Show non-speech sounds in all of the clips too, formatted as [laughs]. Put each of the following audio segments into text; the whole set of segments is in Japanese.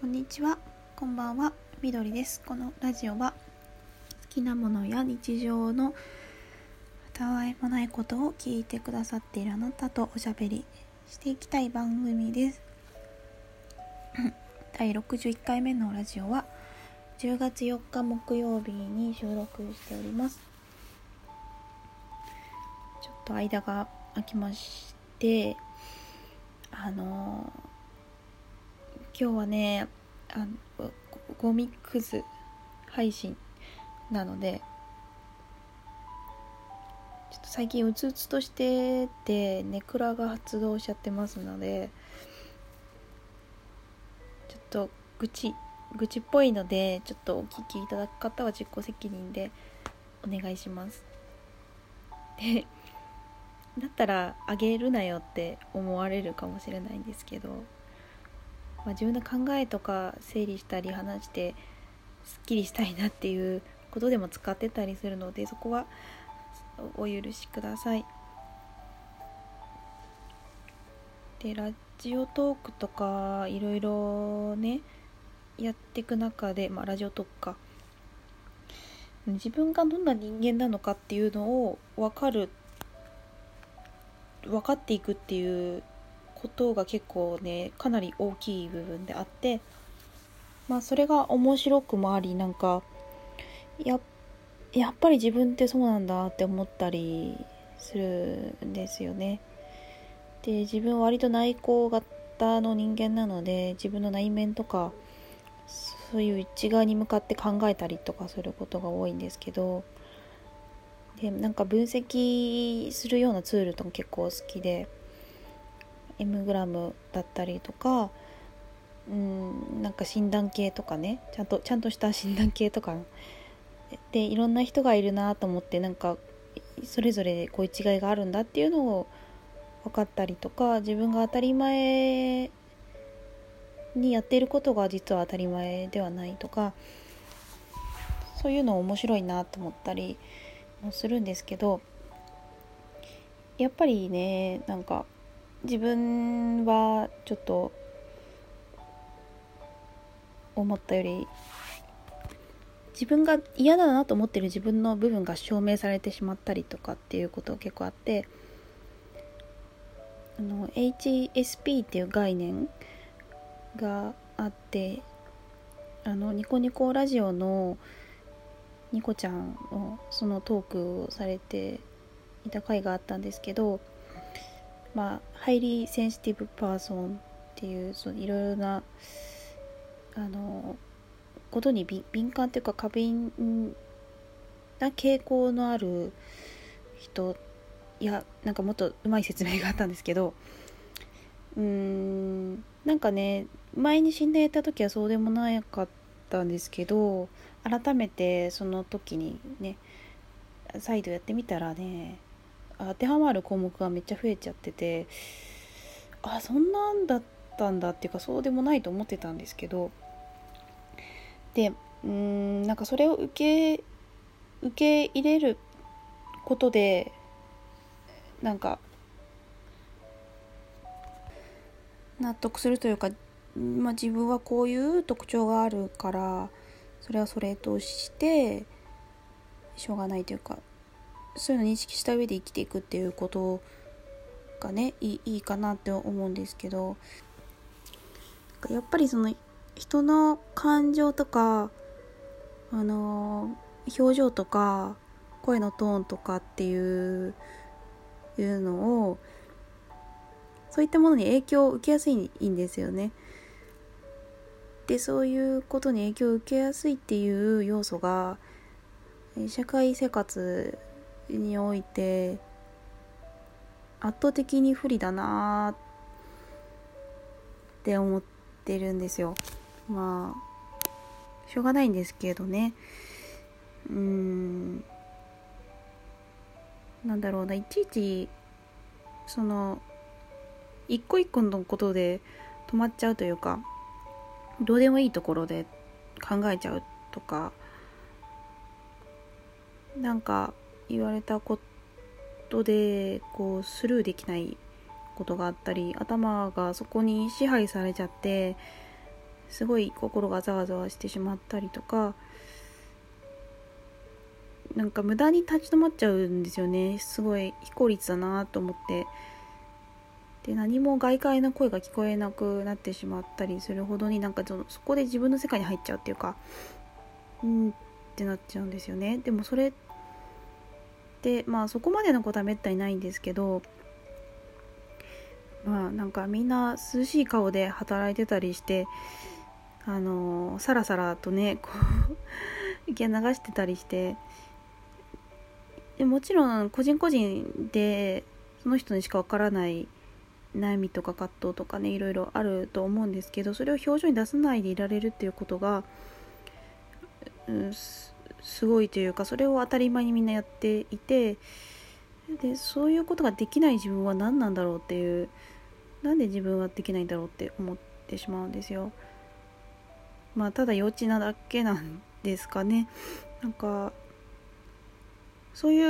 こんにちは、こんばんは、みどりです。このラジオは好きなものや日常のたわいもないことを聞いてくださっているあなたとおしゃべりしていきたい番組です。[laughs] 第61回目のラジオは10月4日木曜日に収録しております。ちょっと間が空きまして、あの今日はねあのゴミクズ配信なのでちょっと最近うつうつとしててネクラが発動しちゃってますのでちょっと愚痴愚痴っぽいのでちょっとお聞きいただく方は自己責任でお願いします。でだったらあげるなよって思われるかもしれないんですけどまあ、自分の考えとか整理したり話してすっきりしたいなっていうことでも使ってたりするのでそこはお許しください。でラジオトークとかいろいろねやっていく中で、まあ、ラジオトークか自分がどんな人間なのかっていうのを分かる分かっていくっていうことが結構ねかなり大きい部分であってまあそれが面白くもありなんかややっぱり自分ってそうなんだって思ったりするんですよね。で自分割と内向型の人間なので自分の内面とかそういう内側に向かって考えたりとかすることが多いんですけどでなんか分析するようなツールとか結構好きで。エムグラムだったりとかうんなんか診断系とかねちゃんとちゃんとした診断系とか。でいろんな人がいるなと思ってなんかそれぞれこういう違いがあるんだっていうのを分かったりとか自分が当たり前にやっていることが実は当たり前ではないとかそういうの面白いなと思ったりもするんですけどやっぱりねなんか自分はちょっと思ったより自分が嫌だなと思ってる自分の部分が証明されてしまったりとかっていうことが結構あってあの HSP っていう概念があってあのニコニコラジオのニコちゃんをそのトークをされていた回があったんですけどまあ、 Highly Sensitive Person っていうそのいろいろなあのことに敏感っていうか過敏な傾向のある人いやなんかもっとうまい説明があったんですけどうーんなんかね前に死んでいた時はそうでもなかったんですけど改めてその時にね再度やってみたらね当てはまる項目がめっちゃ増えちゃっててあそんなんだったんだっていうかそうでもないと思ってたんですけどでうんなんかそれを受け受け入れることでなんか納得するというか、まあ、自分はこういう特徴があるからそれはそれとしてしょうがないというかそういうの認識した上で生きていくっていうことがねいいいかなって思うんですけどやっぱりその人の感情とかあの表情とか声のトーンとかっていういうのをそういったものに影響を受けやすいんですよね。でそういうことに影響を受けやすいっていう要素が社会生活において圧倒的に不利だなって思ってるんですよ。まあしょうがないんですけどね。うん。なんだろうな。いちいちその一個一個のことで止まっちゃうというかどうでもいいところで考えちゃうとかなんか言われたことでこうスルーできないことがあったり頭がそこに支配されちゃってすごい心がざわざわしてしまったりとかなんか無駄に立ち止まっちゃうんですよね。すごい非効率だなと思って。で何も外界の声が聞こえなくなってしまったりするほどになんかそのそこで自分の世界に入っちゃうっていうかうんってなっちゃうんですよね。でもそれってまあそこまでのことはめったにないんですけどまあなんかみんな涼しい顔で働いてたりしてあのさらさらとねこう [laughs] 意見流してたりしてでもちろん個人個人でその人にしかわからない悩みとか葛藤とかねいろいろあると思うんですけどそれを表情に出さないでいられるっていうことが、うん、すごいというかそれを当たり前にみんなやっていてでそういうことができない自分は何なんだろうっていうなんで自分はできないんだろうって思ってしまうんですよ。まあただ幼稚なだけなんですかね。なんかそうい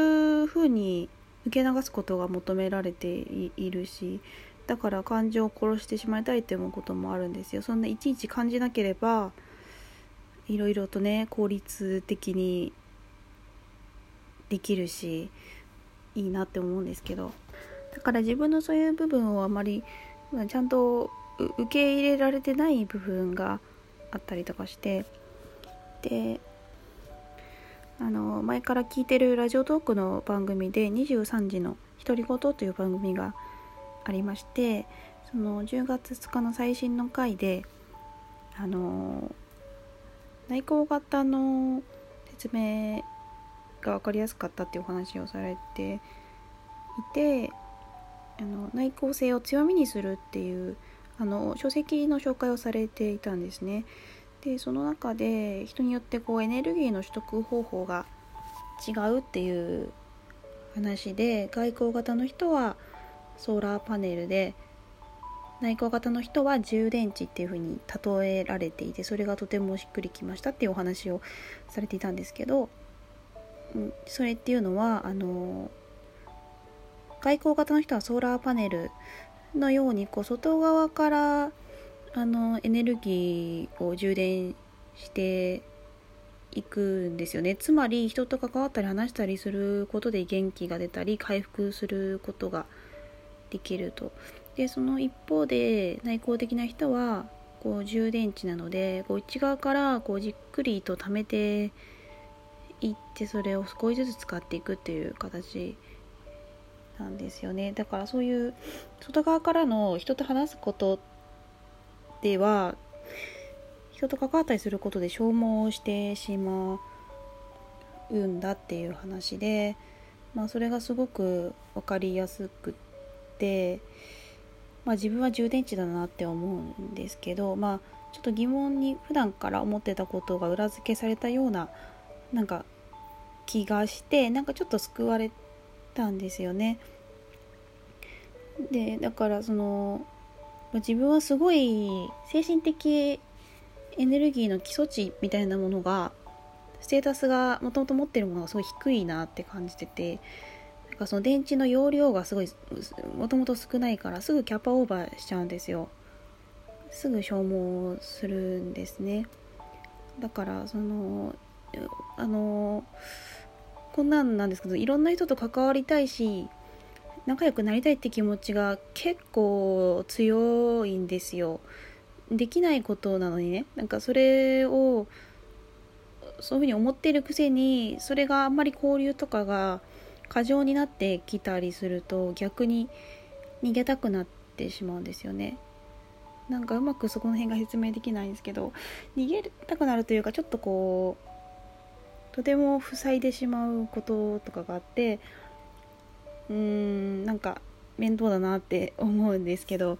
うふうに受け流すことが求められているしだから感情を殺してしまいたいって思うこともあるんですよそんないちいち感じなければいろいろとね効率的にできるしいいなって思うんですけど。だから自分のそういう部分をあまりちゃんと受け入れられてない部分があったりとかしてであの前から聞いてるラジオトークの番組で23時の独り言という番組がありましてその10月2日の最新の回であの内向型の説明が分かりやすかったっていうお話をされていてあの内向性を強みにするっていうあの書籍の紹介をされていたんですね。でその中で人によってこうエネルギーの取得方法が違うっていう話で外交型の人はソーラーパネルで内向型の人は充電池っていう風に例えられていてそれがとてもしっくりきましたっていうお話をされていたんですけどそれっていうのはあの外交型の人はソーラーパネルのようにこう外側からあのエネルギーを充電していくんですよね。つまり人と関わったり話したりすることで元気が出たり回復することができると。でその一方で内向的な人はこう充電池なのでこう内側からこうじっくりと貯めていってそれを少しずつ使っていくっていう形なんですよね。だからそういう外側からの人と話すことでは人と関わったりすることで消耗してしまうんだっていう話で、まあ、それがすごく分かりやすくって、まあ、自分は充電池だなって思うんですけど、まあ、ちょっと疑問に普段から思ってたことが裏付けされたようななんか気がしてなんかちょっと救われたんですよね。でだからその自分はすごい精神的エネルギーの基礎値みたいなものがステータスがもともと持ってるものがすごい低いなって感じててなんかその電池の容量がすごいもともと少ないからすぐキャパオーバーしちゃうんですよ。すぐ消耗するんですね。だからそのあのこんなんなんですけどいろんな人と関わりたいし仲良くなりたいって気持ちが結構強いんですよ。できないことなのにね。なんかそれをそういうふうに思ってるくせにそれがあんまり交流とかが過剰になってきたりすると逆に逃げたくなってしまうんですよね。なんかうまくそこの辺が説明できないんですけど逃げたくなるというかちょっとこうとても塞いでしまうこととかがあってうーんなんか面倒だなって思うんですけど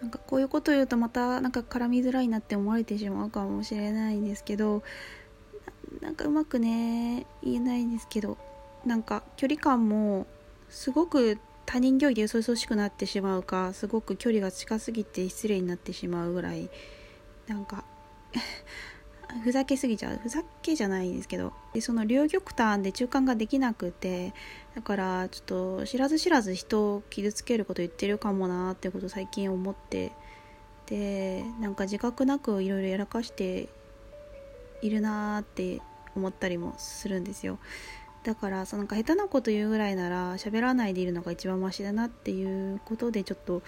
なんかこういうこと言うとまたなんか絡みづらいなって思われてしまうかもしれないんですけどなんかうまくね言えないんですけどなんか距離感もすごく他人行儀でよそよそしくなってしまうかすごく距離が近すぎて失礼になってしまうぐらいなんか [laughs] ふざけすぎちゃう。ふざけじゃないんですけどでその両極端で中間ができなくてだからちょっと知らず知らず人を傷つけること言ってるかもなってこと最近思ってでなんか自覚なくいろいろやらかしているなーって思ったりもするんですよ。だからそのなんか下手なこと言うぐらいなら喋らないでいるのが一番マシだなっていうことでちょっと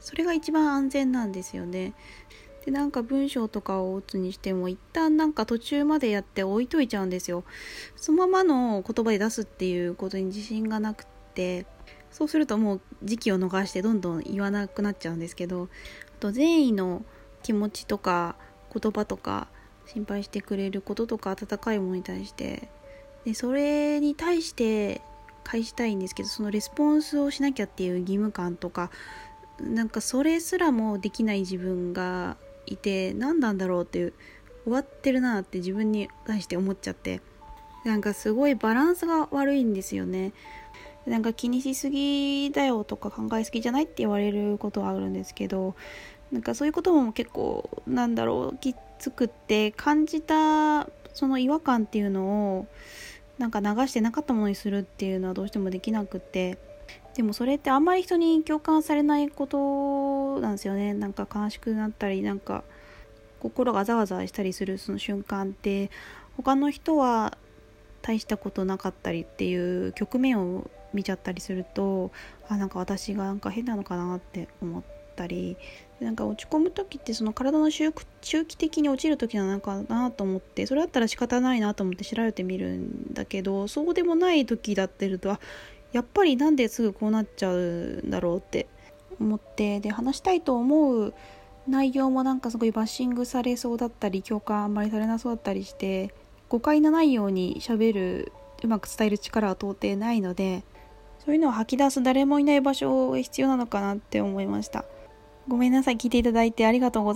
それが一番安全なんですよね。でなんか文章とかを打つにしても一旦なんか途中までやって置いといちゃうんですよ。そのままの言葉で出すっていうことに自信がなくてそうするともう時期を逃してどんどん言わなくなっちゃうんですけどあと善意の気持ちとか言葉とか心配してくれることとか温かいものに対してでそれに対して返したいんですけどそのレスポンスをしなきゃっていう義務感とかなんかそれすらもできない自分がいて何なんだろうっていう終わってるなって自分に対して思っちゃってなんかすごいバランスが悪いんですよね。なんか気にしすぎだよとか考えすぎじゃないって言われることはあるんですけどなんかそういうことも結構なんだろうきつくって感じたその違和感っていうのをなんか流してなかったものにするっていうのはどうしてもできなくって。でもそれってあんまり人に共感されないことなんですよね。なんか悲しくなったりなんか心がざわざわしたりするその瞬間って。他の人は大したことなかったりっていう局面を見ちゃったりするとあなんか私がなんか変なのかなって思ったり。なんか落ち込む時ってその体の周期的に落ちる時なのかなと思ってそれだったら仕方ないなと思って調べてみるんだけどそうでもない時だってるとやっぱりなんですぐこうなっちゃうんだろうって思ってで話したいと思う内容もなんかすごいバッシングされそうだったり共感あんまりされなそうだったりして誤解のないようにしゃべるうまく伝える力は到底ないのでそういうのを吐き出す誰もいない場所が必要なのかなって思いました。ごめんなさい。聞いていただいてありがとうございます。